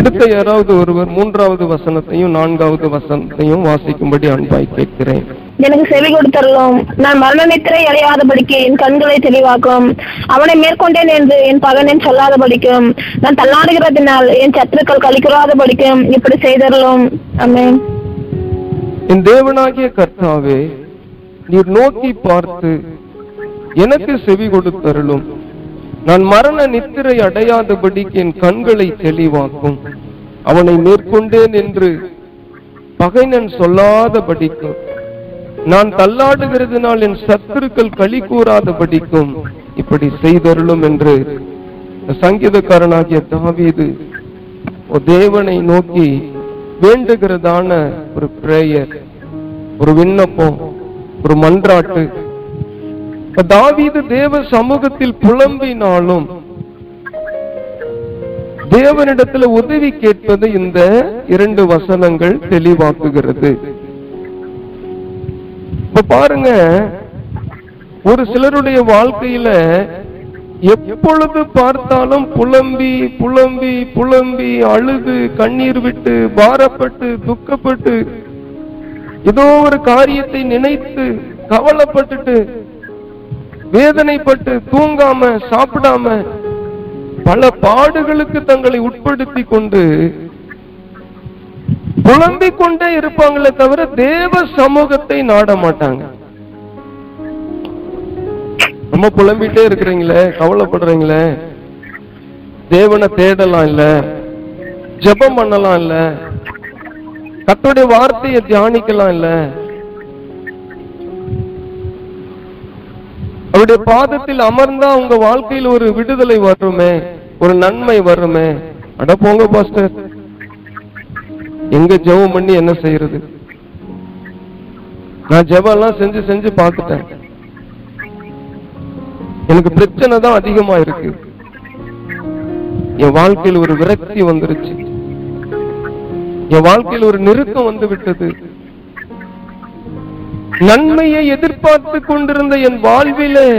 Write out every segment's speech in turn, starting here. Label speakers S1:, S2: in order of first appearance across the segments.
S1: எடுத்த யாராவது ஒருவர் மூன்றாவது வசனத்தையும் நான்காவது வசனத்தையும் வாசிக்கும்படி அன்பாய் கேட்கிறேன்.
S2: எனக்கு செவி கொடுத்தருளும். நான் மரண நித்திரை அடையாதபடிக்கு என் கண்களை தெளிவாக்கும். அவனை மேற்கொண்டேன் என்று என் பகனன் சொல்லாதபடிக்கும். நான் தள்ளாடுகிறதினால் என் சத்துருக்கள் கழிக்கிறாதபடிக்கும் இப்படி செய்தருளும்.
S1: என் தேவனாகிய கர்த்தாவே நீர் நோக்கி பார்த்து எனக்கு செவி கொடுத்தருளும். நான் மரண நித்திரை அடையாதபடிக்கு என் கண்களை தெளிவாக்கும். அவனை மேற்கொண்டேன் என்று பகைனன் சொல்லாதபடிக்கும். நான் தள்ளாடுகிறதுனால் என் சத்துருக்கள் களி கூறாதபடிக்கும். இப்படி செய்தருளும் என்று சங்கீதக்காரனாகிய தாவீது தேவனை நோக்கி வேண்டுகிறதான ஒரு பிரேயர் ஒரு விண்ணப்பம் ஒரு மன்றாட்டு தாவீது தேவ சமூகத்தில் புலம்பினாலும் தேவனிடத்துல உதவி கேட்பது இந்த இரண்டு வசனங்கள் தெளிவாக்குகிறது. இப்ப பாருங்க ஒரு சிலருடைய வாழ்க்கையில எப்பொழுது பார்த்தாலும் புலம்பி புலம்பி புலம்பி அழுது கண்ணீர் விட்டு பாரப்பட்டு துக்கப்பட்டு ஏதோ ஒரு காரியத்தை நினைத்து கவலைப்பட்டுட்டு வேதனைப்பட்டு தூங்காம சாப்பிடாம பல பாடுகளுக்கு தங்களை உட்படுத்தி கொண்டு புலம்பிக் கொண்டே இருப்பாங்களே தவிர தேவ சமூகத்தை நாட மாட்டாங்க. ரொம்ப புலம்பிட்டே இருக்கிறீங்களே கவலைப்படுறீங்களே தேவனை தேடலாம் இல்ல ஜெபம் பண்ணலாம் இல்ல கத்துடைய வார்த்தையை தியானிக்கலாம் இல்ல அவருடைய பாதத்தில் அமர்ந்தா உங்க வாழ்க்கையில் ஒரு விடுதலை வருமே ஒரு நன்மை வருமே. அட போங்க பாஸ்டர். எங்க ஜெபம் பண்ணி என்ன செய்யறது? நான் ஜெபம் எல்லாம் செஞ்சு செஞ்சு பார்த்துட்டேன். எனக்கு பிரச்சனை தான் அதிகமா இருக்கு. என் வாழ்க்கையில் ஒரு விரக்தி வந்துருச்சு. என் வாழ்க்கையில் ஒரு நெருக்கம் வந்து விட்டது. நன்மையை எதிர்பார்த்து கொண்டிருந்த என் வாழ்விலே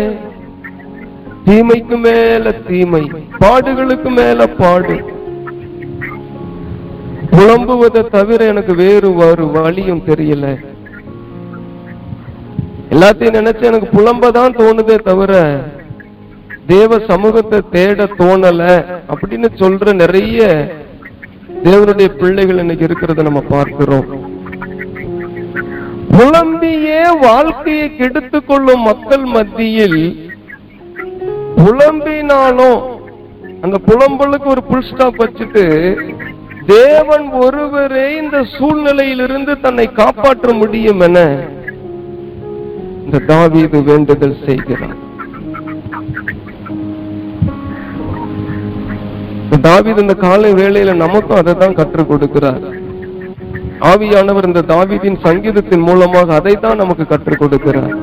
S1: தீமைக்கு மேல தீமை பாடுகளுக்கு மேல பாடு. புலம்புவதை தவிர எனக்கு வேறு ஒரு வழியும் தெரியல. எல்லாத்தையும் நினைச்சு எனக்கு புலம்பதான் தோணுதே தவிர தேவ சமூகத்தை தேட தோணல அப்படின்னு சொல்ற நிறைய தேவனுடைய பிள்ளைகள் இன்னைக்கு இருக்கிறத நம்ம பார்க்கிறோம். புலம்பியே வாழ்க்கையை கெடுத்துக் கொள்ளும் மக்கள் மத்தியில் புலம்பினாலும் அந்த புலம்பலுக்கு ஒரு புல் ஸ்டாப் வச்சுட்டு தேவன் ஒருவரே இந்த சூழ்நிலையிலிருந்து தன்னை காப்பாற்ற முடியும் என இந்த தாவீது வேண்டுதல் செய்கிறார். தாவீது இந்த காலை வேளையில நமக்கும் அதை தான் கற்றுக் கொடுக்கிறார். ஆவியானவர் இந்த தாவீதின் சங்கீதத்தின் மூலமாக அதை தான் நமக்கு கற்றுக் கொடுக்கிறார்.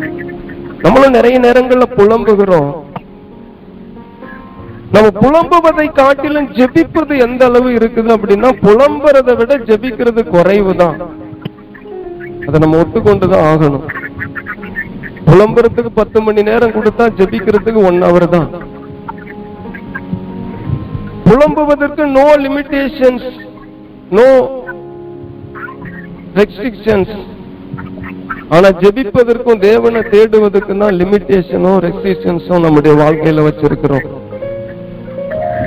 S1: நம்மளும் நிறைய நேரங்கள்ல புலம்புகிறோம். நம்ம புலம்புவதை காட்டிலும் ஜெபிப்பது எந்த அளவு இருக்குது அப்படின்னா புலம்புறதை விட ஜெபிக்கிறது குறைவு தான் அதை நம்ம ஒத்துக்கொண்டுதான் ஆகணும். புலம்புறதுக்கு பத்து மணி நேரம் கொடுத்தா ஜெபிக்கிறதுக்கு ஒன் ஹவர் தான். புலம்புவதற்கு நோ லிமிடேஷன்ஸ் நோ ரெஸ்ட்ரிக்ஷன்ஸ் ஆனா ஜெபிப்பதற்கும் தேவனை தேடுவதற்கும் தான் லிமிட்டேஷனும் ரெஸ்ட்ரிக்ஷன்ஸும் நம்முடைய வாழ்க்கையில வச்சிருக்கிறோம்.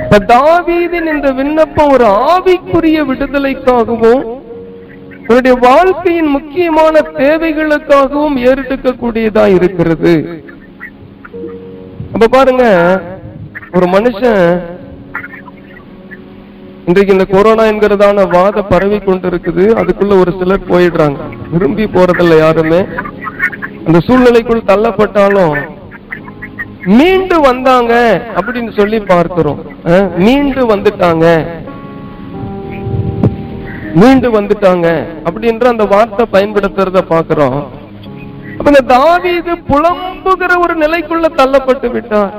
S1: இப்ப தாவீதின் இந்த விண்ணப்பம் ஒரு ஆவிக்குரிய விடுதலைக்காகவும் அவருடைய வாழ்க்கையின் முக்கியமான தேவைகளுக்காகவும் ஏறெடுக்கக்கூடியதா இருக்கிறது. அப்ப பாருங்க ஒரு மனுஷன் இன்றைக்கு இந்த கொரோனா என்கிறதான வாத பரவி கொண்டிருக்குது. அதுக்குள்ள ஒரு சிலர் போயிடுறாங்க. விரும்பி போறதில்ல யாருமே. அந்த சூழ்நிலைக்குள் தள்ளப்பட்டாலும் மீண்டு வந்தாங்க அப்படின்னு சொல்லி பார்க்கிறோம். அஹ், மீண்டு வந்துட்டாங்க. மீண்டு வந்துட்டாங்க அப்படின்ற அந்த வார்த்தை பயன்படுத்துறத பாக்குறோம் அப்ப இந்த தாவீது புலம்புகிற ஒரு நிலைக்குள்ள தள்ளப்பட்டு விட்டார்.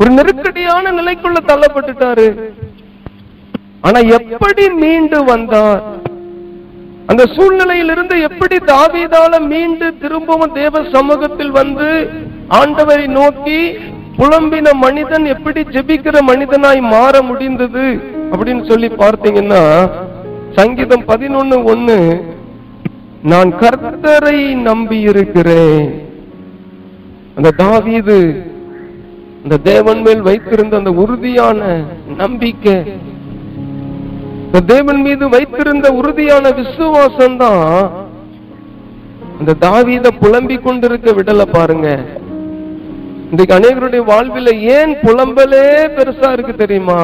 S1: ஒரு நெருக்கடியான நிலைக்குள்ள தள்ளப்பட்டுட்டாரு. ஆனா எப்படி மீண்டு வந்தார்? அந்த சூழ்நிலையிலிருந்து எப்படி தாவீதால மீண்டு திரும்பவும் தேவ சமூகத்தில் வந்து ஆண்டவரை நோக்கி புலம்பின மனிதன் எப்படி ஜெபிக்கிற மனிதனாய் மாற முடிந்தது அப்படின்னு சொல்லி பார்த்தீங்கன்னா சங்கீதம் பதினொன்னு ஒண்ணு நான் கர்த்தரை நம்பி இருக்கிறேன் அந்த தாவீது இந்த தேவன் மேல் வைத்திருந்த அந்த உறுதியான நம்பிக்கை இந்த தேவன் மீது வைத்திருந்த உறுதியான விசுவாசம் தான் இந்த தாவீத புலம்பிக் கொண்டிருக்க விடல பாருங்க. இன்றைக்கு அநேகருடைய வாழ்வில ஏன் புலம்பலே பெருசா இருக்கு தெரியுமா?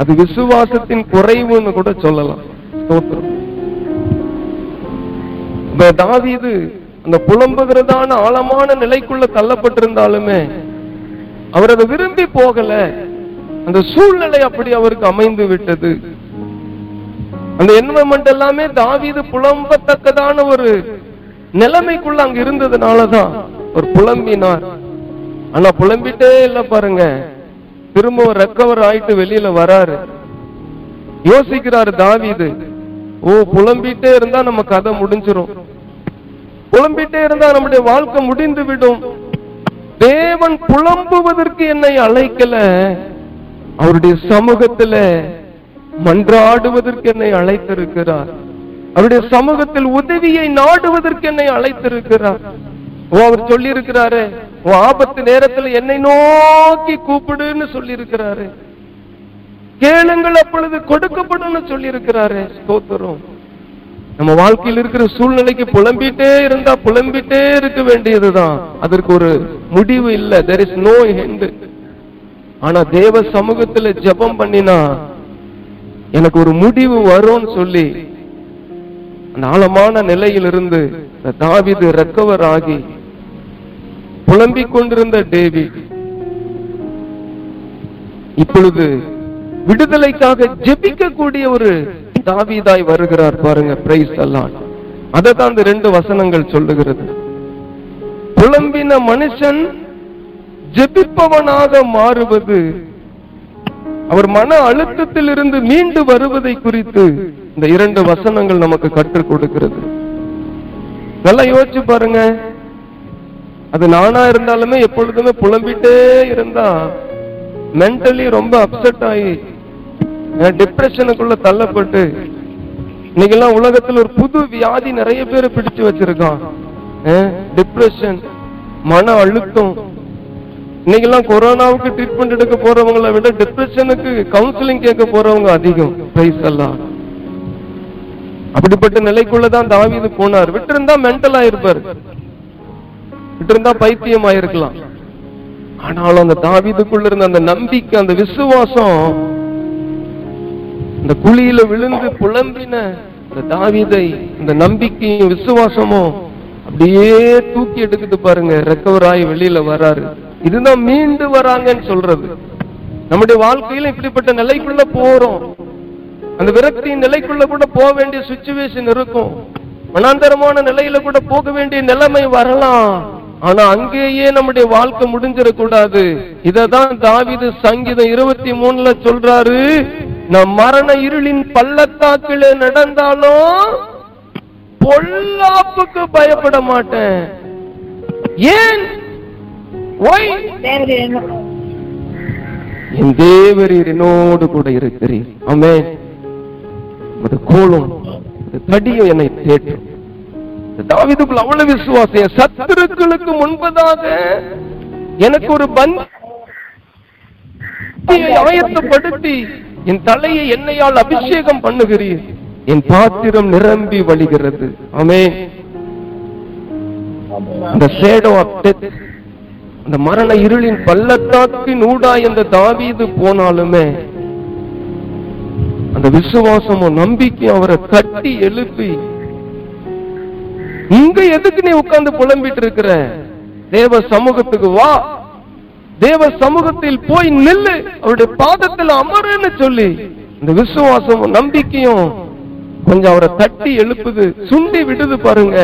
S1: அது விசுவாசத்தின் குறைவுன்னு கூட சொல்லலாம். இந்த தாவீது அந்த புலம்புகிறதான ஆழமான நிலைக்குள்ள தள்ளப்பட்டிருந்தாலுமே அவர் அதை விரும்பி போகல. அந்த சூழ்நிலை அப்படி அவருக்கு அமைந்து விட்டது. அந்த என்வரன்மெண்ட் எல்லாமே தாவீது புலம்பத்தக்கதான ஒரு நிலைமைக்குள்ள அங்க இருந்ததுனாலதான் ஒரு புலம்பினார். ஆனா புலம்பிட்டே இல்ல பாருங்க. திரும்ப ரெக்கவர் ஆயிட்டு வெளியில வராரு. யோசிக்கிறாரு தாவீது ஓ புலம்பிட்டே இருந்தா நம்ம கதை முடிஞ்சிரும். புலம்பிட்டே இருந்தால் நம்முடைய வாழ்க்கை முடிந்து விடும் தேவன் புலம்புவதற்கு என்னை அழைக்கல. அவருடைய சமூகத்துல மன்றாடுவதற்கு என்னை அழைத்திருக்கிறார். அவருடைய சமூகத்தில் உதவியை நாடுவதற்கு என்னை அழைத்திருக்கிறார். ஓ அவர் சொல்லி இருக்கிறாரு ஓ ஆபத்து நேரத்துல என்னை நோக்கி கூப்பிடுன்னு சொல்லி இருக்கிறாரு கேளுங்கள் அப்பொழுது கொடுக்கப்படும் சொல்லி இருக்கிறாரு ஸ்தோத்திரம். நம்ம வாழ்க்கையில் இருக்கிற சூழ்நிலைக்கு புலம்பிட்டே இருந்தா புலம்பிட்டே இருக்க வேண்டியதுதான். அதற்கு ஒரு முடிவு இல்ல. தெர் இஸ் நோ ஹெண்ட் ஆனா தேவ சமூகத்துல ஜெபம் பண்ணினா எனக்கு ஒரு முடிவு வரும்னு சொல்லி அந்த ஆழமான நிலையிலிருந்து தாவிது ரெக்கவர் ஆகி புலம்பிக் கொண்டிருந்த டேவி இப்பொழுது விடுதலைக்காக ஜெபிக்கக்கூடிய ஒரு தாவீதாய் வருகிறார் பாருங்க பிரைஸ் எல்லாம் அதை தான் இந்த ரெண்டு வசனங்கள் சொல்லுகிறது. புலம்பின மனுஷன் ஜெபிப்பவனாக மாறுவது அவர் மன அழுத்தத்தில் இருந்து மீண்டு வருவதை குறித்து இந்த இரண்டு வசனங்கள் நமக்கு கற்றுக் கொடுக்கிறது. நல்லா யோசிச்சு பாருங்க. அது நானா இருந்தாலுமே எப்பொழுதுமே புலம்பிட்டே இருந்தா மென்டலி ரொம்ப அப்செட் ஆகி டிப்ரெஷனுக்குள்ள தள்ளப்பட்டு இன்னைக்கெல்லாம் உலகத்துல ஒரு புது வியாதி நிறைய பேர் பிடிச்சு வச்சிருக்கான். டிப்ரெஷன் மன அழுத்தம். இன்னைக்கெல்லாம் கொரோனாவுக்கு ட்ரீட்மெண்ட் எடுக்க போறவங்களை விட டிப்ரெஷனுக்கு கவுன்சிலிங் கேட்க போறவங்க அதிகம் பிரைஸ் எல்லாம். அப்படிப்பட்ட நிலைக்குள்ளதான் தாவீது போனார். விட்டிருந்தா மென்டல் ஆயிருப்பார். விட்டிருந்தா பைத்தியம் ஆயிருக்கலாம். ஆனாலும் அந்த தாவிதுக்குள்ள இருந்த அந்த நம்பிக்கை அந்த விசுவாசம் இந்த குழியில விழுந்து புலம்பின இந்த தாவிதை இந்த நம்பிக்கையும் விசுவாசமும் அப்படியே தூக்கி எடுக்குது பாருங்க. ரெக்கவர் ஆகி வெளியில வராரு. இதுதான் மீண்டு வராங்கன்னு சொல்றது. நம்முடைய வாழ்க்கையில இப்படிப்பட்ட நிலைக்குள்ள போறோம். அந்த விரக்தியின் நிலைக்குள்ள கூட போக வேண்டிய சுச்சுவேஷன் இருக்கும். மனாந்தரமான நிலையில கூட போக வேண்டிய நிலைமை வரலாம். ஆனா அங்கேயே நம்முடைய வாழ்க்கை முடிஞ்சிடக்கூடாது. இததான் தாவிது சங்கீதம் இருபத்தி மூணுல சொல்றாரு. நம் மரண இருளின் பள்ளத்தாக்கிலே நடந்தாலும் பொல்லாப்புக்கு பயப்பட மாட்டேன். ஏன்? என் தேவர் என்னோடு கூட இருக்கிறீர். அமே உமது கோலும் தடியும் என்னை தேற்றும். தாவிதுக்குள் அவ்வளவு விசுவாசம் சத்துருக்களுக்கு முன்பதாக எனக்கு ஒரு பந்தியை ஆயத்தப்படுத்தி என் தலையை என்னையால் அபிஷேகம் பண்ணுகிறீர். என் பாத்திரம் நிரம்பி வழிகிறது. ஆமே அந்த ஷேடோ ஆஃப் டெத் அந்த மரண இருளின் பள்ளத்தாக்கின் ஊடாய் அந்த தாவீது போனாலுமே அந்த விசுவாசமும் நம்பிக்கையும் அவரை கட்டி எழுப்பி இங்க எதுக்கு நீ உட்கார்ந்து புலம்பிட்டு இருக்கிற? தேவ சமூகத்துக்கு வா. தேவ சமூகத்தில் போய் நில்லு அவருடைய பாதத்தில் அமருன்னு சொல்லி இந்த விசுவாசமும் நம்பிக்கையும் கொஞ்சம் அவரை தட்டி எழுப்புது சுண்டி விடுது பாருங்க.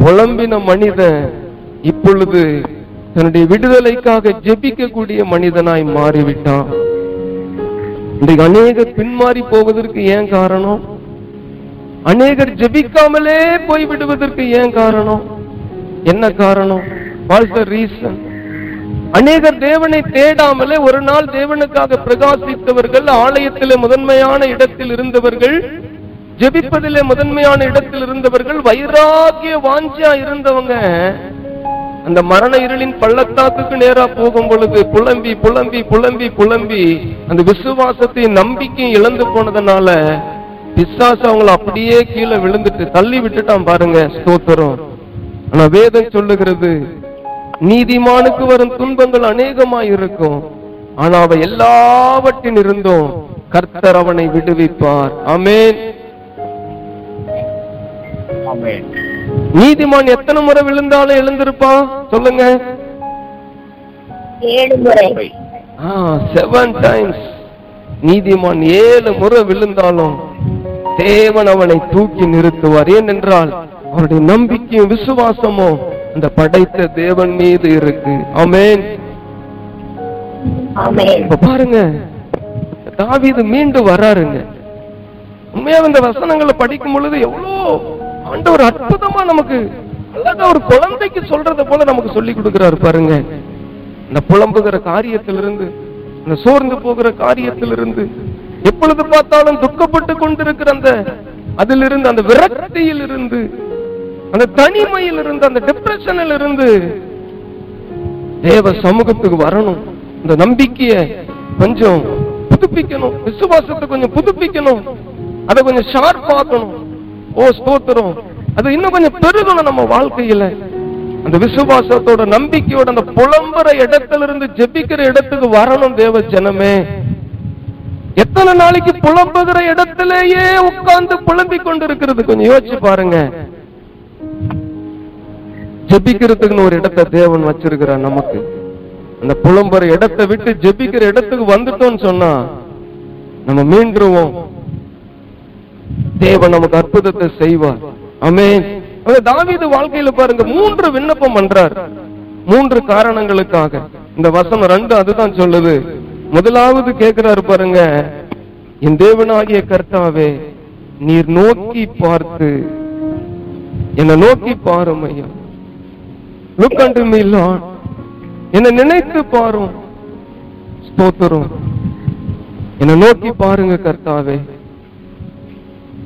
S1: புலம்பின மனிதன் இப்பொழுது தன்னுடைய விடுதலைக்காக ஜெபிக்கக்கூடிய மனிதனாய் மாறிவிட்டான். இன்றைக்கு அநேகர் பின்மாறி போவதற்கு ஏன் காரணம்? அநேகர் ஜெபிக்காமலே போய் விடுவதற்கு ஏன் காரணம்? என்ன காரணம்? வாட்ஸ் த ரீசன் அநேகர் தேவனை தேடாமலே ஒரு நாள் தேவனுக்காக பிரகாசித்தவர்கள் ஆலயத்திலே முதன்மையான இடத்தில் இருந்தவர்கள் ஜெபிப்பதிலே முதன்மையான இடத்தில் இருந்தவர்கள் வைராகிய வாஞ்சியா இருந்தவங்க. அந்த மரண இருளின் பள்ளத்தாக்குக்கு நேரா போகும் பொழுது புலம்பி புலம்பி புலம்பி புலம்பி அந்த விசுவாசத்தையும் நம்பிக்கையும் இழந்து போனதுனால பிசாசு அவங்கள அப்படியே கீழே விழுந்துட்டு தள்ளி விட்டுட்டான் பாருங்க ஸ்தோத்திரம். ஆனா வேதம் சொல்லுகிறது நீதிமானுக்கு வரும் துன்பங்கள் அநேகமாய் இருக்கும் ஆனா அவ எல்லாவற்றின் இருந்தும் கர்த்தர் அவனை விடுவிப்பார். ஆமென்.
S3: ஆமென்.
S1: நீதிமான் எத்தனை முறை விழுந்தாலும் எழுந்திருப்பான் சொல்லுங்க.
S2: ஏழு முறை.
S1: செவன் டைம்ஸ் நீதிமான் ஏழு முறை விழுந்தாலும் தேவன் அவனை தூக்கி நிறுத்துவார். ஏனென்றால் அவருடைய நம்பிக்கையும் விசுவாசமும் அந்த படைத்த தேவன் மீது இருக்கு. இப்ப பாருங்க. தாவீது மீண்டு வராருங்க. உண்மையா இந்த வசனங்களை படிக்கும் பொழுது எவ்வளோ ஆண்டவர் அற்புதமா நமக்கு அழகா ஒரு குழந்தைக்கு சொல்றத போல நமக்கு சொல்லி கொடுக்கிறாரு பாருங்க. இந்த புலம்புகிற காரியத்திலிருந்து இந்த சோர்ந்து போகிற காரியத்திலிருந்து எப்பொழுது பார்த்தாலும் துக்கப்பட்டு கொண்டிருக்கிற அந்த அதிலிருந்து அந்த விரக்தியில் இருந்து அந்த தனிமையில் இருந்து அந்த டிப்ரெஷனில் இருந்து தேவ சமூகத்துக்கு வரணும். இந்த நம்பிக்கைய கொஞ்சம் புதுப்பிக்கணும். விசுவாசத்தை கொஞ்சம் புதுப்பிக்கணும். அதை கொஞ்சம் ஷார்ப் ஆக்கணும். ஓ ஸ்தோத்திரம். அது இன்னும் கொஞ்சம் பெருகணும் நம்ம வாழ்க்கையில. அந்த விசுவாசத்தோட நம்பிக்கையோட அந்த புலம்புற இடத்துல இருந்து ஜெபிக்கிற இடத்துக்கு வரணும் தேவ ஜனமே. எத்தனை நாளைக்கு புலம்புகிற இடத்திலேயே உட்கார்ந்து புலம்பிக் கொண்டு இருக்கிறது கொஞ்சம் யோசிச்சு பாருங்க. ஜெபிக்கிறதுக்குன்னு ஒரு இடத்தை தேவன் வச்சிருக்கிறார் நமக்கு. அந்த புலம்புற இடத்தை விட்டு ஜெபிக்கிற இடத்துக்கு வந்துட்டோம்னு சொன்னா நம்ம மீண்டுருவோம். தேவன் நமக்கு அற்புதத்தை செய்வார். அமே தாவீது வாழ்க்கையில பாருங்க மூன்று விண்ணப்பம் பண்றார். மூன்று காரணங்களுக்காக. இந்த வசனம் ரெண்டு அதுதான் சொல்லுது. முதலாவது கேட்கிறாரு பாருங்க என் தேவனாகிய கர்த்தாவே நீர் நோக்கி பார்த்து என்னை நோக்கி பாரு ஐயா லுக் அண்ட் மீ லார்ட் என்னை நினைத்து பாரும். ஸ்தோத்திரம். என்னை நோக்கி பாருங்க கர்த்தாவே.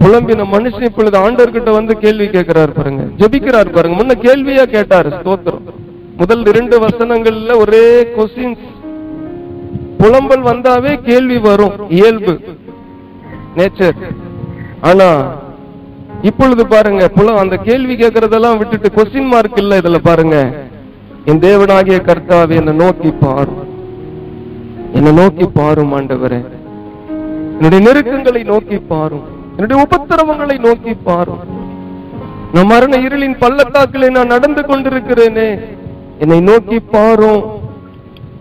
S1: புலம்பின மனுஷன் இப்பொழுது ஆண்டவர்கிட்ட வந்து கேள்வி கேட்கிறார் பாருங்க. ஜபிக்கிறார் பாருங்க. முன்ன கேள்வியா கேட்டாரு. ஸ்தோத்திரம். முதல் இரண்டு வசனங்கள்ல ஒரே கொஸ்டின்ஸ் புலம்பல் வந்தாவே கேள்வி வரும். இயல்பு. நேச்சர் ஆனா இப்பொழுது பாருங்க புல அந்த கேள்வி கேட்கறதெல்லாம் விட்டுட்டு கொஸ்டின் மார்க் இல்ல இதுல பாருங்க. என் தேவனாகிய கர்த்தாவை என்னை நோக்கி பாரும். என்னை நோக்கி பாரும் ஆண்டவரே. என்னுடைய நெருக்கங்களை நோக்கி பாரும். என்னுடைய உபத்திரவங்களை நோக்கி பாரும். நான் மரண இருளின் பள்ளத்தாக்கிலே நான் நடந்து கொண்டிருக்கிறேனே. என்னை நோக்கி பாரும்.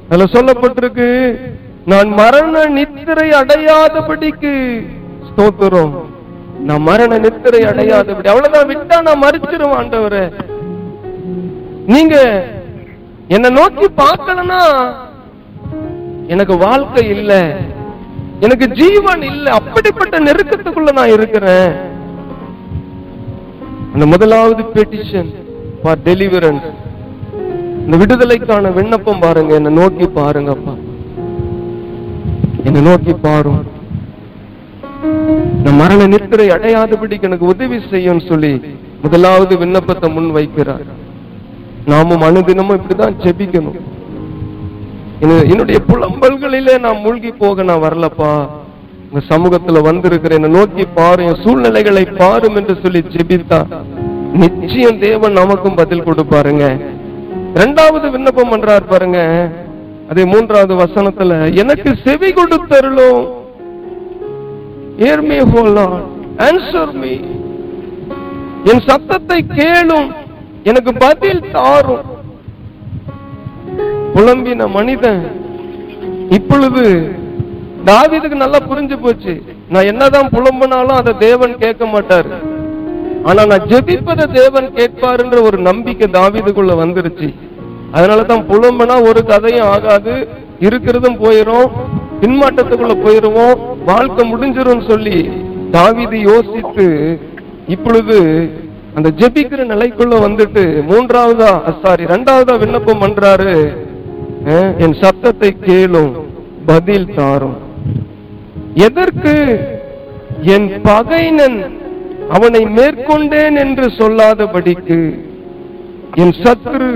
S1: அதுல சொல்லப்பட்டிருக்கு நான் மரண நித்திரை அடையாதபடிக்கு ஸ்தோத்திரம். நான் மரண நித்திரை அடையாதபடி அவ்வளவுதான் விட்டா நான் மறிச்சிருவேன் ஆண்டவரே. நீங்க என்னை நோக்கி பார்க்கலன்னா எனக்கு வாழ்க்கை இல்ல. எனக்கு ஜீவன் இல்ல. அப்படிப்பட்ட நெருக்கத்துக்குள்ள நான் இருக்கிறேன். அந்த முதலாவது பெட்டிஷன் ஃபார் டெலிவரன்ஸ் இந்த விடுதலைக்கான விண்ணப்பம் பாருங்க. என்னை நோக்கி பாருங்கப்பா. என்னை நோக்கி பாருங்க இந்த மரண நித்திரை அடையாதபடிக்கு எனக்கு உதவி செய்யும் சொல்லி முதலாவது விண்ணப்பத்தை முன் வைக்கிறார் நாமும் அனுதினமும் இப்படிதான் ஜெபிக்கணும். என்னுடைய புலம்பல்களிலே நான் மூழ்கி போக நான் வரலப்பா. உங்க சமூகத்துல வந்திருக்கிற என்னை நோக்கி பாரு என் சூழ்நிலைகளை பாரும் என்று சொல்லி ஜெபித்தா நிச்சயம் தேவன் நமக்கும் பதில் கொடுப்பாருங்க. இரண்டாவது விண்ணப்பம் பண்றார் பாருங்க. அதே மூன்றாவது வசனத்துல எனக்கு செவி கொடுத்தருளும் hear me o lord. Answer me. என் சத்தத்தை கேளும். எனக்கு பதில் தாரும். புலம்பின மனிதன். இப்பொழுது தாவிதுக்கு நல்லா புரிஞ்சு போச்சு. நான் என்னதான் புலம்பினாலும் அதை தேவன் கேட்க மாட்டார். ஆனா நான் ஜெபிப்பதை தேவன் கேட்பாருன்ற ஒரு நம்பிக்கை தாவிதுக்குள்ள வந்துருச்சு. அதனாலதான் புலம்புனா ஒரு கதையும் ஆகாது. இருக்கிறதும் போயிரும். பின்மாட்டத்துக்குள்ள போயிருவோம் வாழ்க்கை முடிஞ்சிரும் சொல்லி தாவிதி யோசித்து இப்பொழுது அந்த ஜெபிக்கிற நிலைக்குள்ள வந்துட்டு மூன்றாவதா சாரி ரெண்டாவதா விண்ணப்பம் பண்றாரு. அஹ், என் சத்தத்தை கேளும் பதில் தாரும். எதற்கு? என் பகைனன் அவனை மேற்கொண்டேன் என்று சொல்லாதபடிக்கு. என் சத்ரு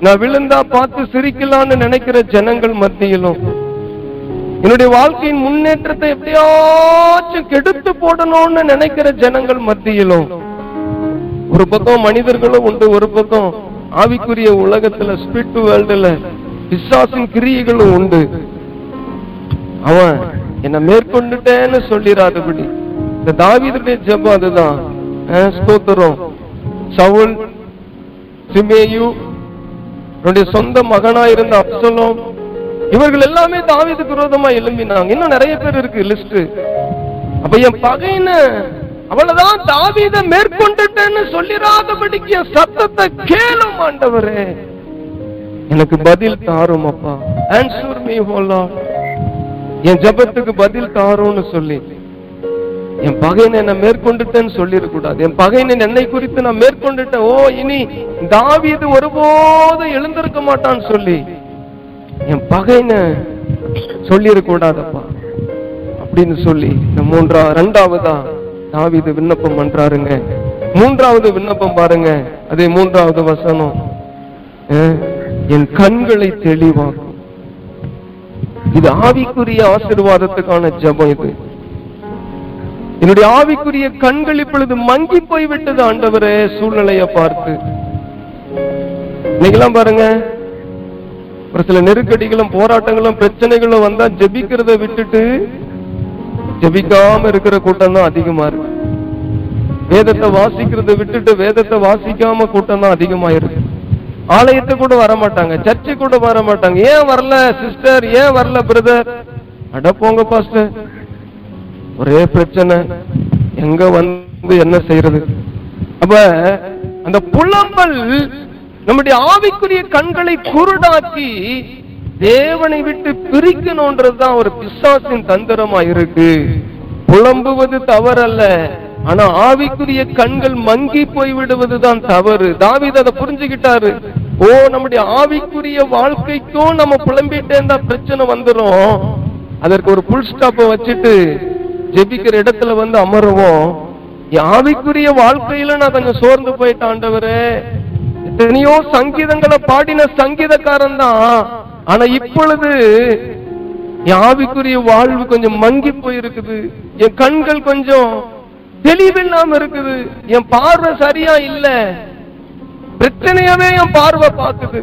S1: நான் விழுந்தா பார்த்து சிரிக்கலாம்னு நினைக்கிற ஜனங்கள் மத்தியிலும் என்னுடைய வாழ்க்கையின் முன்னேற்றத்தை எப்படியாச்சும் கெடுத்து போடணும்னு நினைக்கிற ஜனங்கள் மத்தியிலும் ஒரு பக்கம் மனிதர்களும் உண்டு ஒரு பக்கம் ஆவிக்குரிய உலகத்துல ஸ்பிரிட் வேர்ல்டுல விசாசின் கிரியைகளும் உண்டு. அவன் என்ன மேற்கொண்டுட்டேன்னு சொல்லிடாதபடி இந்த தாவிதுடைய ஜெபம் அதுதான். ஸ்தோத்திரம். சவுல் சிமேயு என்னுடைய சொந்த மகனா இருந்த அப்சலோம் இவர்கள் எல்லாமே தாவீதுக்கு விரோதமா எழும்பினாங்க. இன்னும் நிறைய பேர் இருக்கு லிஸ்ட் அப்ப என் பகைன்னு அவ்வளவுதான் தாவீத மேற்கொண்டுட்டேன்னு சொல்லிடாதபடிக்கு என் சத்தத்தை கேளும் ஆண்டவரே. எனக்கு பதில் தாரும் அப்பா. ஆன்சர் மீ ஹோலா என் ஜெபத்துக்கு பதில் தாரும்னு சொல்லி. என் பகையனை என்ன மேற்கொண்டுட்டேன்னு சொல்லிடக்கூடாது. என் பகையன் என்னை குறித்து நான் மேற்கொண்டுட்டேன். ஓ இனி தாவீது ஒருபோதும் எழுந்திருக்க மாட்டான்னு சொல்லி. என் பகைன்னு சொல்லிடக்கூடாதப்பா அப்படின்னு சொல்லி இந்த மூன்றா ரெண்டாவதா தாவிது விண்ணப்பம் பண்றாருங்க. மூன்றாவது விண்ணப்பம் பாருங்க. அதே மூன்றாவது வசனம். என் கண்களை தெளிவாக்கும். இது ஆவிக்குரிய ஆசிர்வாதத்துக்கான ஜபம் இது. என்னுடைய ஆவிக்குரிய கண்கள் இப்பொழுது மங்கி போய் விட்டது ஆண்டவரே சூழ்நிலையை பார்த்து. இன்னைக்கெல்லாம் பாருங்க ஒரு சில நெருக்கடிகளும் போராட்டங்களும் பிரச்சனைகளும் வந்தா ஜெபிக்கிறத விட்டுட்டு ஜெபிக்காம இருக்கிற கூட்டம் தான் அதிகமா இருக்கு. வேதத்தை வாசிக்கிறத விட்டுட்டு வேதத்தை வாசிக்காம கூட்டம் தான் அதிகமா இருக்கு. ஆலயத்தை கூட வர மாட்டாங்க சர்ச்சை கூட வர மாட்டாங்க. ஏன் வரல சிஸ்டர்? ஏன் வரல பிரதர்? அட போங்க பாஸ்டர். ஒரே பிரச்சனை. எங்க வந்து என்ன செய்யறது? அப்ப அந்த புலம்பல் நம்முடைய ஆவிக்குரிய கண்களை குருடாக்கி தேவனை விட்டு பிரிக்கணும்ன்றதுதான் ஒரு பிசாசின் தந்திரமா இருக்கு. புலம்புவது தவறல்ல. ஆனா ஆவிக்குரிய கண்கள் மங்கி போய் விடுவதுதான் தவறு. தாவித அதை புரிஞ்சுக்கிட்டாரு. ஓ நம்முடைய ஆவிக்குரிய வாழ்க்கைக்கும் நம்ம புலம்பிட்டே இருந்தா பிரச்சனை வந்துரும். அதற்கு ஒரு புல் ஸ்டாப்பை வச்சுட்டு ஜெபிக்கிற இடத்துல வந்து அமருவோம். ஆவிக்குரிய வாழ்க்கையில நான் கொஞ்சம் சோர்ந்து போயிட்டாண்டவரே எத்தனையோ சங்கீதங்களை பாடின சங்கீதக்காரன் தான். ஆனா இப்பொழுது என் ஆவிக்குரிய வாழ்வு கொஞ்சம் மங்கி போயிருக்குது. என் கண்கள் கொஞ்சம் தெளிவில்லாம இருக்குது. என் பார்வை சரியா இல்ல. பிரச்சனையவே என் பார்வை பார்க்குது.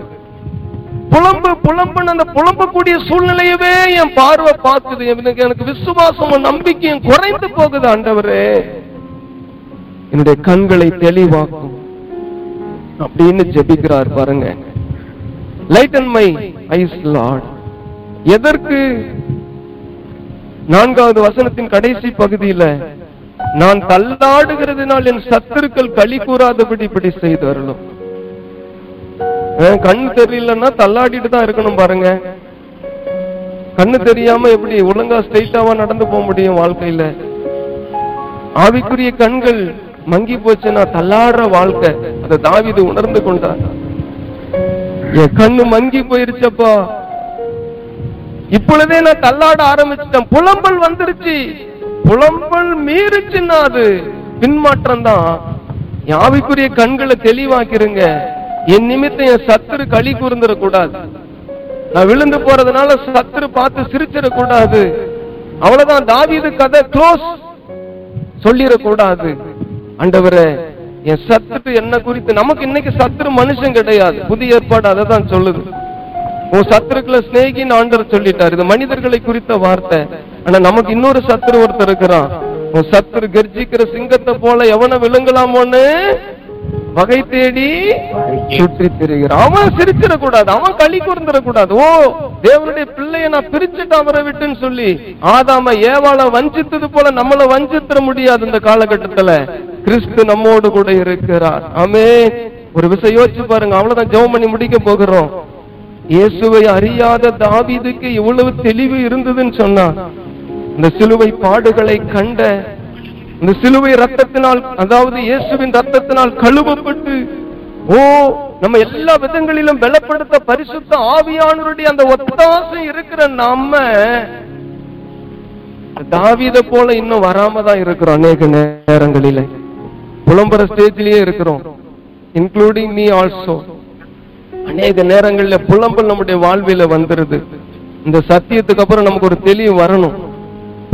S1: புலம்பு புலம்புன்னு அந்த புலம்பக்கூடிய சூழ்நிலையவே என் பார்வை பார்க்குது. எனக்கு எனக்கு விசுவாசமும் நம்பிக்கையும் குறைந்து போகுது ஆண்டவரே. என்னுடைய கண்களை தெளிவாக்கும். அப்படின்னு ஜெபிக்கிறார் பாருங்க. Light and my eyes lord எதற்கு நான்காவது வசனத்தின் கடைசி பகுதியில நான் தள்ளாடுகிறதுனால் என் சத்துருக்கள் களி கூறாதபடி இப்படி செய்து வரலும் கண் தெரியலன்னா தள்ளாடிட்டு தான் இருக்கணும் பாருங்க. கண்ணு தெரியாம எப்படி ஒழுங்கா ஸ்ட்ரெயிட்டாவா நடந்து போக முடியும் வாழ்க்கையில? ஆவிக்குரிய கண்கள் மங்கி போச்சுன்னா தள்ளாடுற வாழ்க்கை. அதை தாவிது உணர்ந்து கொண்டார். என் கண்ணு மங்கி போயிருச்சப்பா. இப்பொழுதே நான் தள்ளாட ஆரம்பிச்சிட்டேன். புலம்பல் வந்துருச்சு. புலம்பல் மீறிச்சுன்னா அது பின்மாற்றம் தான் என் ஆவிக்குரிய கண்களை தெளிவாக்கிருங்க. என் நிமித்தம் என் சத்துரு களி கூர்ந்துடக் கூடாது நான் விழுந்து போறதுனால சத்துரு பார்த்து சிரிச்சிடக் கூடாது அவ்வளவுதான் தாவீது கதை க்ளோஸ் சொல்லிடக்கூடாது. அண்டவரை என் சத்துட்டு என்ன குறித்து? நமக்கு இன்னைக்கு சத்துரு மனுஷன் கிடையாது. புதிய ஏற்பாடு அதை தான் சொல்லுது. உன் சத்துருக்களை சிநேகின்னு ஆண்டர் சொல்லிட்டார். இது மனிதர்களை குறித்த வார்த்தை. ஆனா நமக்கு இன்னொரு சத்துரு ஒருத்தர் இருக்கிறான். உன் சத்துரு கர்ஜிக்கிற சிங்கத்தை போல எவனை விழுங்கலாமோன்னு வகை தேடி சுற்றி திரிகிறான். அவன் சிரிச்சிட கூடாது அவன் களி கூர்ந்துட கூடாது ஓ தேவனுடைய பிள்ளைய நான் பிரிச்சுட்டு அவரை விட்டுன்னு சொல்லி ஆதாம ஏவாள வஞ்சித்தது போல நம்மள வஞ்சித்திர முடியாது இந்த காலகட்டத்துல. கிறிஸ்து நம்மோடு கூட இருக்கிறார். ஆமே ஒரு விஷயம் யோசிச்சு பாருங்க அவ்வளவுதான் ஜெபம் பண்ணி முடிக்க போகிறோம். இயேசுவை அறியாத தாவீதுக்கு இவ்வளவு தெளிவு இருந்ததுன்னு சொன்னா இந்த சிலுவை பாடுகளை கண்ட இந்த சிலுவை ரத்தத்தினால் அதாவது இயேசுவின் ரத்தத்தினால் கழுவப்பட்டு ஓ நம்ம எல்லா விதங்களிலும் பலப்படுத்த பரிசுத்த ஆவியானவருடைய அந்த ஒத்தாசை இருக்கிற நம்ம தாவீத போல இன்னும் வராம தான் இருக்கிறோம் அநேக நேரங்களில. புலம்புற ஸ்டேஜ்லயே இருக்கிறோம் இன்க்ளூடிங் மீ ஆல்சோ அநேக நேரங்கள்ல புலம்பல் நம்முடைய வாழ்வில வந்துருது. இந்த சத்தியத்துக்கு அப்புறம் நமக்கு ஒரு தெளிவு வரணும்.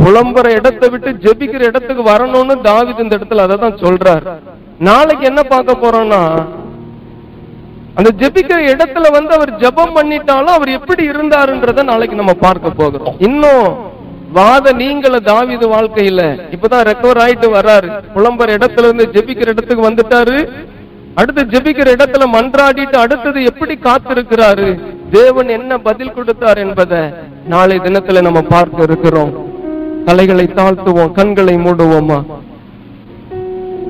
S1: புலம்புற இடத்தை விட்டு ஜெபிக்கிற இடத்துக்கு வரணும்னு தாவித் இந்த இடத்துல அதை தான் சொல்றார். நாளைக்கு என்ன பார்க்க போறோம்னா அந்த ஜெபிக்கிற இடத்துல வந்து அவர் ஜெபம் பண்ணிட்டாலும் அவர் எப்படி இருந்தாருன்றத நாளைக்கு நம்ம பார்க்க போகிறோம். இன்னும் வாத நீங்கள தாவிது வாழ்க்கையில. இப்பதான் ரெக்கவர் ஆயிட்டு வர்றாரு புலம்பர் இடத்துல இருந்து ஜெபிக்கிற இடத்துக்கு வந்துட்டாரு. அடுத்து ஜெபிக்கிற இடத்துல மன்றாடிட்டு அடுத்தது எப்படி காத்திருக்கிறாரு? தேவன் என்ன பதில் கொடுத்தார் என்பதை நாளை தினத்துல நம்ம பார்க்க இருக்கிறோம். தலைகளை தாழ்த்துவோம் கண்களை மூடுவோமா?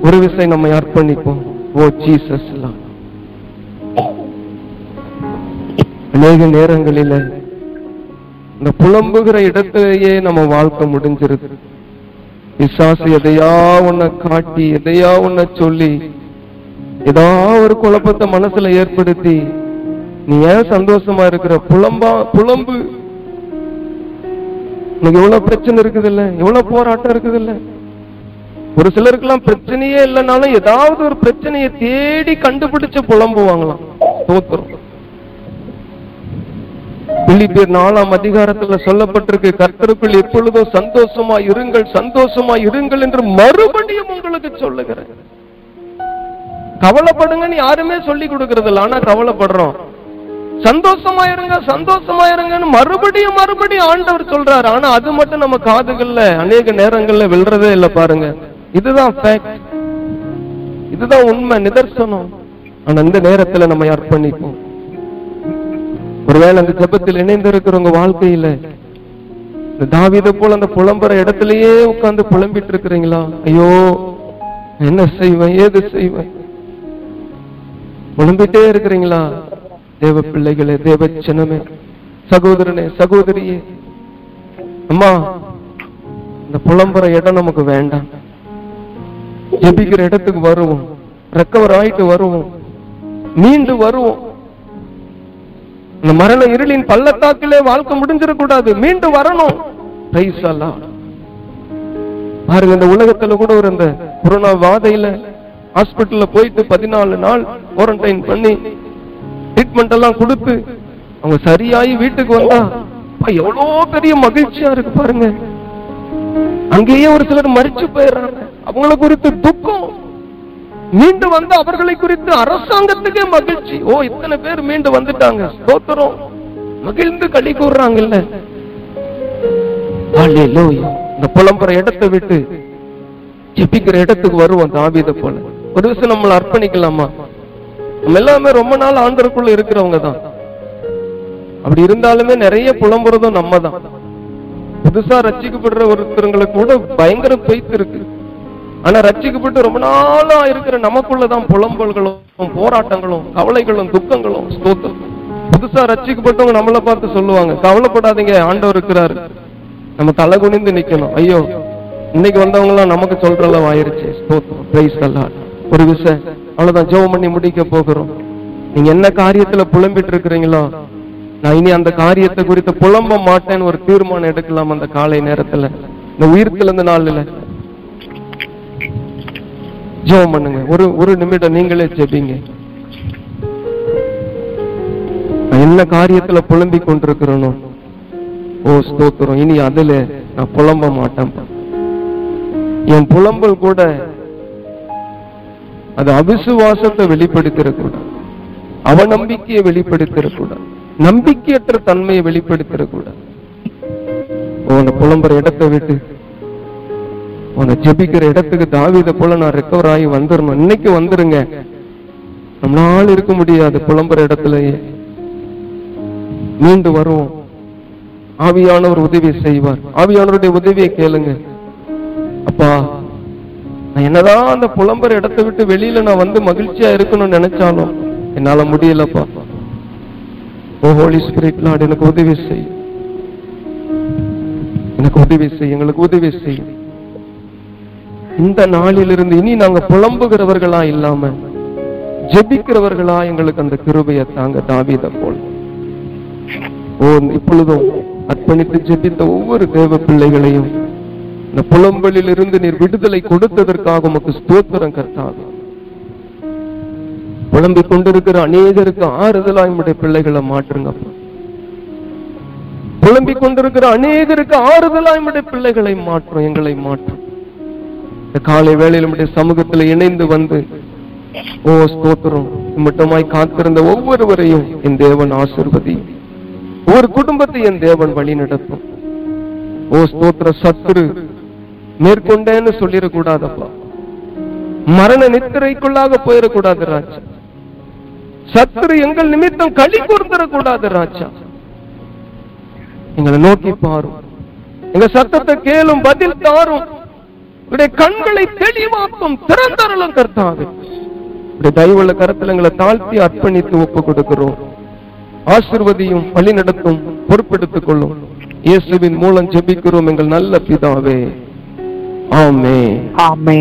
S1: ஒரு விசை நம்மை அர்ப்பணிப்போம். ஓ ஜீசஸ் அநேக நேரங்களில இந்த புலம்புகிற இடத்திலேயே நம்ம வாழ்க்கை முடிஞ்சிருது விசாசு எதையா உன்ன காட்டி எதையா உன்ன சொல்லி ஏதோ ஒரு குழப்பத்தை மனசுல ஏற்படுத்தி நீ ஏன் சந்தோஷமா இருக்கிற? புலம்பா புலம்பு. உனக்கு எவ்வளவு பிரச்சனை இருக்குது இல்ல எவ்வளவு போராட்டம் இருக்குது இல்ல ஒரு சிலருக்கெல்லாம் பிரச்சனையே இல்லைனாலும் ஏதாவது ஒரு பிரச்சனையை தேடி கண்டுபிடிச்சு புலம்புவாங்களாம். தோத்துரும். பிலிப்பியர் நாலாம் அதிகாரத்துல சொல்லப்பட்டிருக்கு கர்த்தருக்குள் எப்பொழுதும் சந்தோஷமா இருங்கள் சந்தோஷமா இருங்கள் என்று மறுபடியும் உங்களுக்கு சொல்லுகிறேன் கவலைப்படுங்கன்னு யாருமே சொல்லி கொடுக்கறது இல்ல ஆனா கவலைப்படுறோம். சந்தோஷமா இருங்க சந்தோஷமா இருங்கன்னு மறுபடியும் மறுபடியும் ஆண்டவர் சொல்றாரு. ஆனா அது மட்டும் நம்ம காதுகள்ல அநேக நேரங்கள்ல விழுறதே இல்ல பாருங்க. இதுதான் இதுதான் உண்மை நிதர்சனம். ஆனா இந்த நேரத்துல நம்ம அர்ப்பணிப்போம் ஒருவேளை அந்த ஜபத்தில் இணைந்திருக்கிறவங்க வாழ்க்கையில இந்த தாவித போல அந்த புலம்புற இடத்துலயே உட்கார்ந்து புலம்பிட்டு இருக்கிறீங்களா ஐயோ என்ன செய்வேன் ஏது செய்வேன்? புலம்பிட்டே இருக்கிறீங்களா? தேவ பிள்ளைகளே தேவ சினமே சகோதரனே சகோதரியே. அம்மா இந்த புலம்புற இடம் நமக்கு வேண்டாம். ஜெபிக்கிற இடத்துக்கு வருவோம். ரெக்கவர் ஆயிட்டு வருவோம். மீண்டு வருவோம். இந்த மரண இருளின் பள்ளத்தாக்கிலே வாழ்க்கை முடிஞ்சிடக்கூடாது. மீண்டும் வரணும். பாருங்க இந்த உலகத்துல கூட ஒரு இந்த கொரோனா வாதையில ஹாஸ்பிட்டல்ல போயிட்டு பதினாலு நாள் குவாரண்டைன் பண்ணி ட்ரீட்மெண்ட் எல்லாம் கொடுத்து அவங்க சரியாயி வீட்டுக்கு வந்தா எவ்வளோ எவ்வளவு பெரிய மகிழ்ச்சியா இருக்கு பாருங்க. அங்கேயே ஒரு சிலர் மறிச்சு போயிடுறாங்க. அவங்கள குறித்து துக்கம். மீண்டு வந்து அவர்களை குறித்து அரசாங்கத்துக்கே மகிழ்ச்சி. ஓ இத்தனை பேர் மீண்டு வந்துட்டாங்க. ஸ்தோத்திரம். மகிழ்ந்து களி கூறுறாங்கல்ல. இந்த புலம்புற இடத்தை விட்டு ஜெபிக்கிற இடத்துக்கு வருவோம் தாவித போல. ஒரு விஷயம் நம்மளை அர்ப்பணிக்கலாமா? நம்ம எல்லாமே ரொம்ப நாள் ஆண்டருக்குள்ள இருக்கிறவங்க தான். அப்படி இருந்தாலுமே நிறைய புலம்புறதும் நம்ம தான் புதுசா ரசிக்கப்படுற ஒருத்தருங்களை கூட பயங்கர பொய்த்து இருக்கு. ஆனா ரட்சிக்கப்பட்டு ரொம்ப நாளா இருக்கிற நமக்குள்ளதான் புலம்பல்களும் போராட்டங்களும் கவலைகளும் துக்கங்களும் ஸ்தோத்திரம். புதுசா ரட்சிக்கப்பட்டவங்க நம்மளை பார்த்து சொல்லுவாங்க. கவலைப்படாதீங்க ஆண்டவர் இருக்கிறாரு. நம்ம தலை குனிந்து நிக்கணும். ஐயோ இன்னைக்கு வந்தவங்க எல்லாம் நமக்கு சொல்ற ஆயிருச்சு. ஸ்தோத்திரம். எல்லாம் ஒரு விஷயம் அவ்வளவுதான். ஜெபம் பண்ணி முடிக்க போகிறோம். நீங்க என்ன காரியத்துல புலம்பிட்டு இருக்கிறீங்களோ நான் இனி அந்த காரியத்தை குறித்து புலம்ப மாட்டேன்னு ஒரு தீர்மானம் எடுக்கலாம் அந்த காலை நேரத்துல. இந்த உயிர்த்துல இந்த நாள்ல. ஜெபம் பண்ணுங்க. ஒரு ஒரு நிமிடம் நீங்களே ஜெபிங்க. என்ன காரியத்துல புலம்பிக் கொண்டிருக்கிறனோ ஓ ஸ்தோத்திரம் இனி அதுல நான் புலம்ப மாட்டேன். என் புலம்பல் கூட அது அவிசுவாசத்தை வெளிப்படுத்திடக்கூடாது அவநம்பிக்கையை வெளிப்படுத்திடக்கூடாது நம்பிக்கையற்ற தன்மையை வெளிப்படுத்திடக்கூடாது ஓ புலம்புற இடத்தை விட்டு உன்னை ஜெபிக்கிற இடத்துக்கு தாவித போல நான் ரெக்கவர் ஆகி வந்துடணும் இன்னைக்கு வந்துருங்க. நம்மளால இருக்க முடியாது புலம்புற இடத்துலயே. மீண்டு வருவோம். ஆவியானவர் உதவி செய்வார். ஆவியானவருடைய உதவியை கேளுங்க. அப்பா நான் என்னதான் அந்த புலம்புற இடத்தை விட்டு வெளியில நான் வந்து மகிழ்ச்சியா இருக்கணும்னு நினைச்சாலும் என்னால முடியலப்பா. ஓ ஹோலி ஸ்பிரிட் நாடு எனக்கு உதவி செய். எனக்கு உதவி செய் எங்களுக்கு உதவி செய். இந்த நாளிலிருந்து இனி நாங்க புலம்புகிறவர்களா இல்லாம ஜெபிக்கிறவர்களா எங்களுக்கு அந்த கிருபையை தாங்க தாவித போல். ஓ இப்பொழுதும் அர்ப்பணித்து ஜெபித்த ஒவ்வொரு தேவ பிள்ளைகளையும் இந்த புலம்பலில் இருந்து நீர் விடுதலை கொடுத்ததற்காக உமக்கு ஸ்தோத்திரம் கர்த்தாவே. புலம்பிக் கொண்டிருக்கிற அநேகருக்கு ஆறுதலாய் உங்களுடைய பிள்ளைகளை மாற்றுங்க புலம்பிக் கொண்டிருக்கிற அநேகருக்கு ஆறுதலாய் உங்களுடைய பிள்ளைகளை மாற்றும் எங்களை மாற்றும். இந்த காலை வேளையில் உம்முடைய சமூகத்தில் இணைந்து வந்து ஓ ஸ்தோத்திரம். மட்டுமாய் காத்திருந்த ஒவ்வொருவரையும் என் தேவன் ஆசிர்வதி. ஒரு குடும்பத்தை என் தேவன் வழி நடத்தும். ஓ ஸ்தோத்திர சத்துரு மேற்கொண்டேன்னு சொல்லிடக்கூடாதப்பா. மரண நித்திரைக்குள்ளாக போயிடக்கூடாது ராஜா. சத்துரு எங்கள் நிமித்தம் களி கூர்ந்துடக்கூடாது ராஜா. எங்களை நோக்கி பாரும். எங்க சத்தத்தை கேளும் பதில் தாரும். உடைய கண்களை தெளிவாக்கும் திறந்தரலும் கர்த்தாவே. தயவுள்ள கருத்தில் எங்களை தாழ்த்தி அர்ப்பணித்து ஒப்பு கொடுக்கிறோம் ஆசிர்வதியும் வழி நடத்தும் பொறுப்பெடுத்துக் கொள்ளும். இயேசுவின் மூலம் ஜெபிக்கிறோம் எங்கள் நல்ல பிதாவே. ஆமே
S3: ஆமே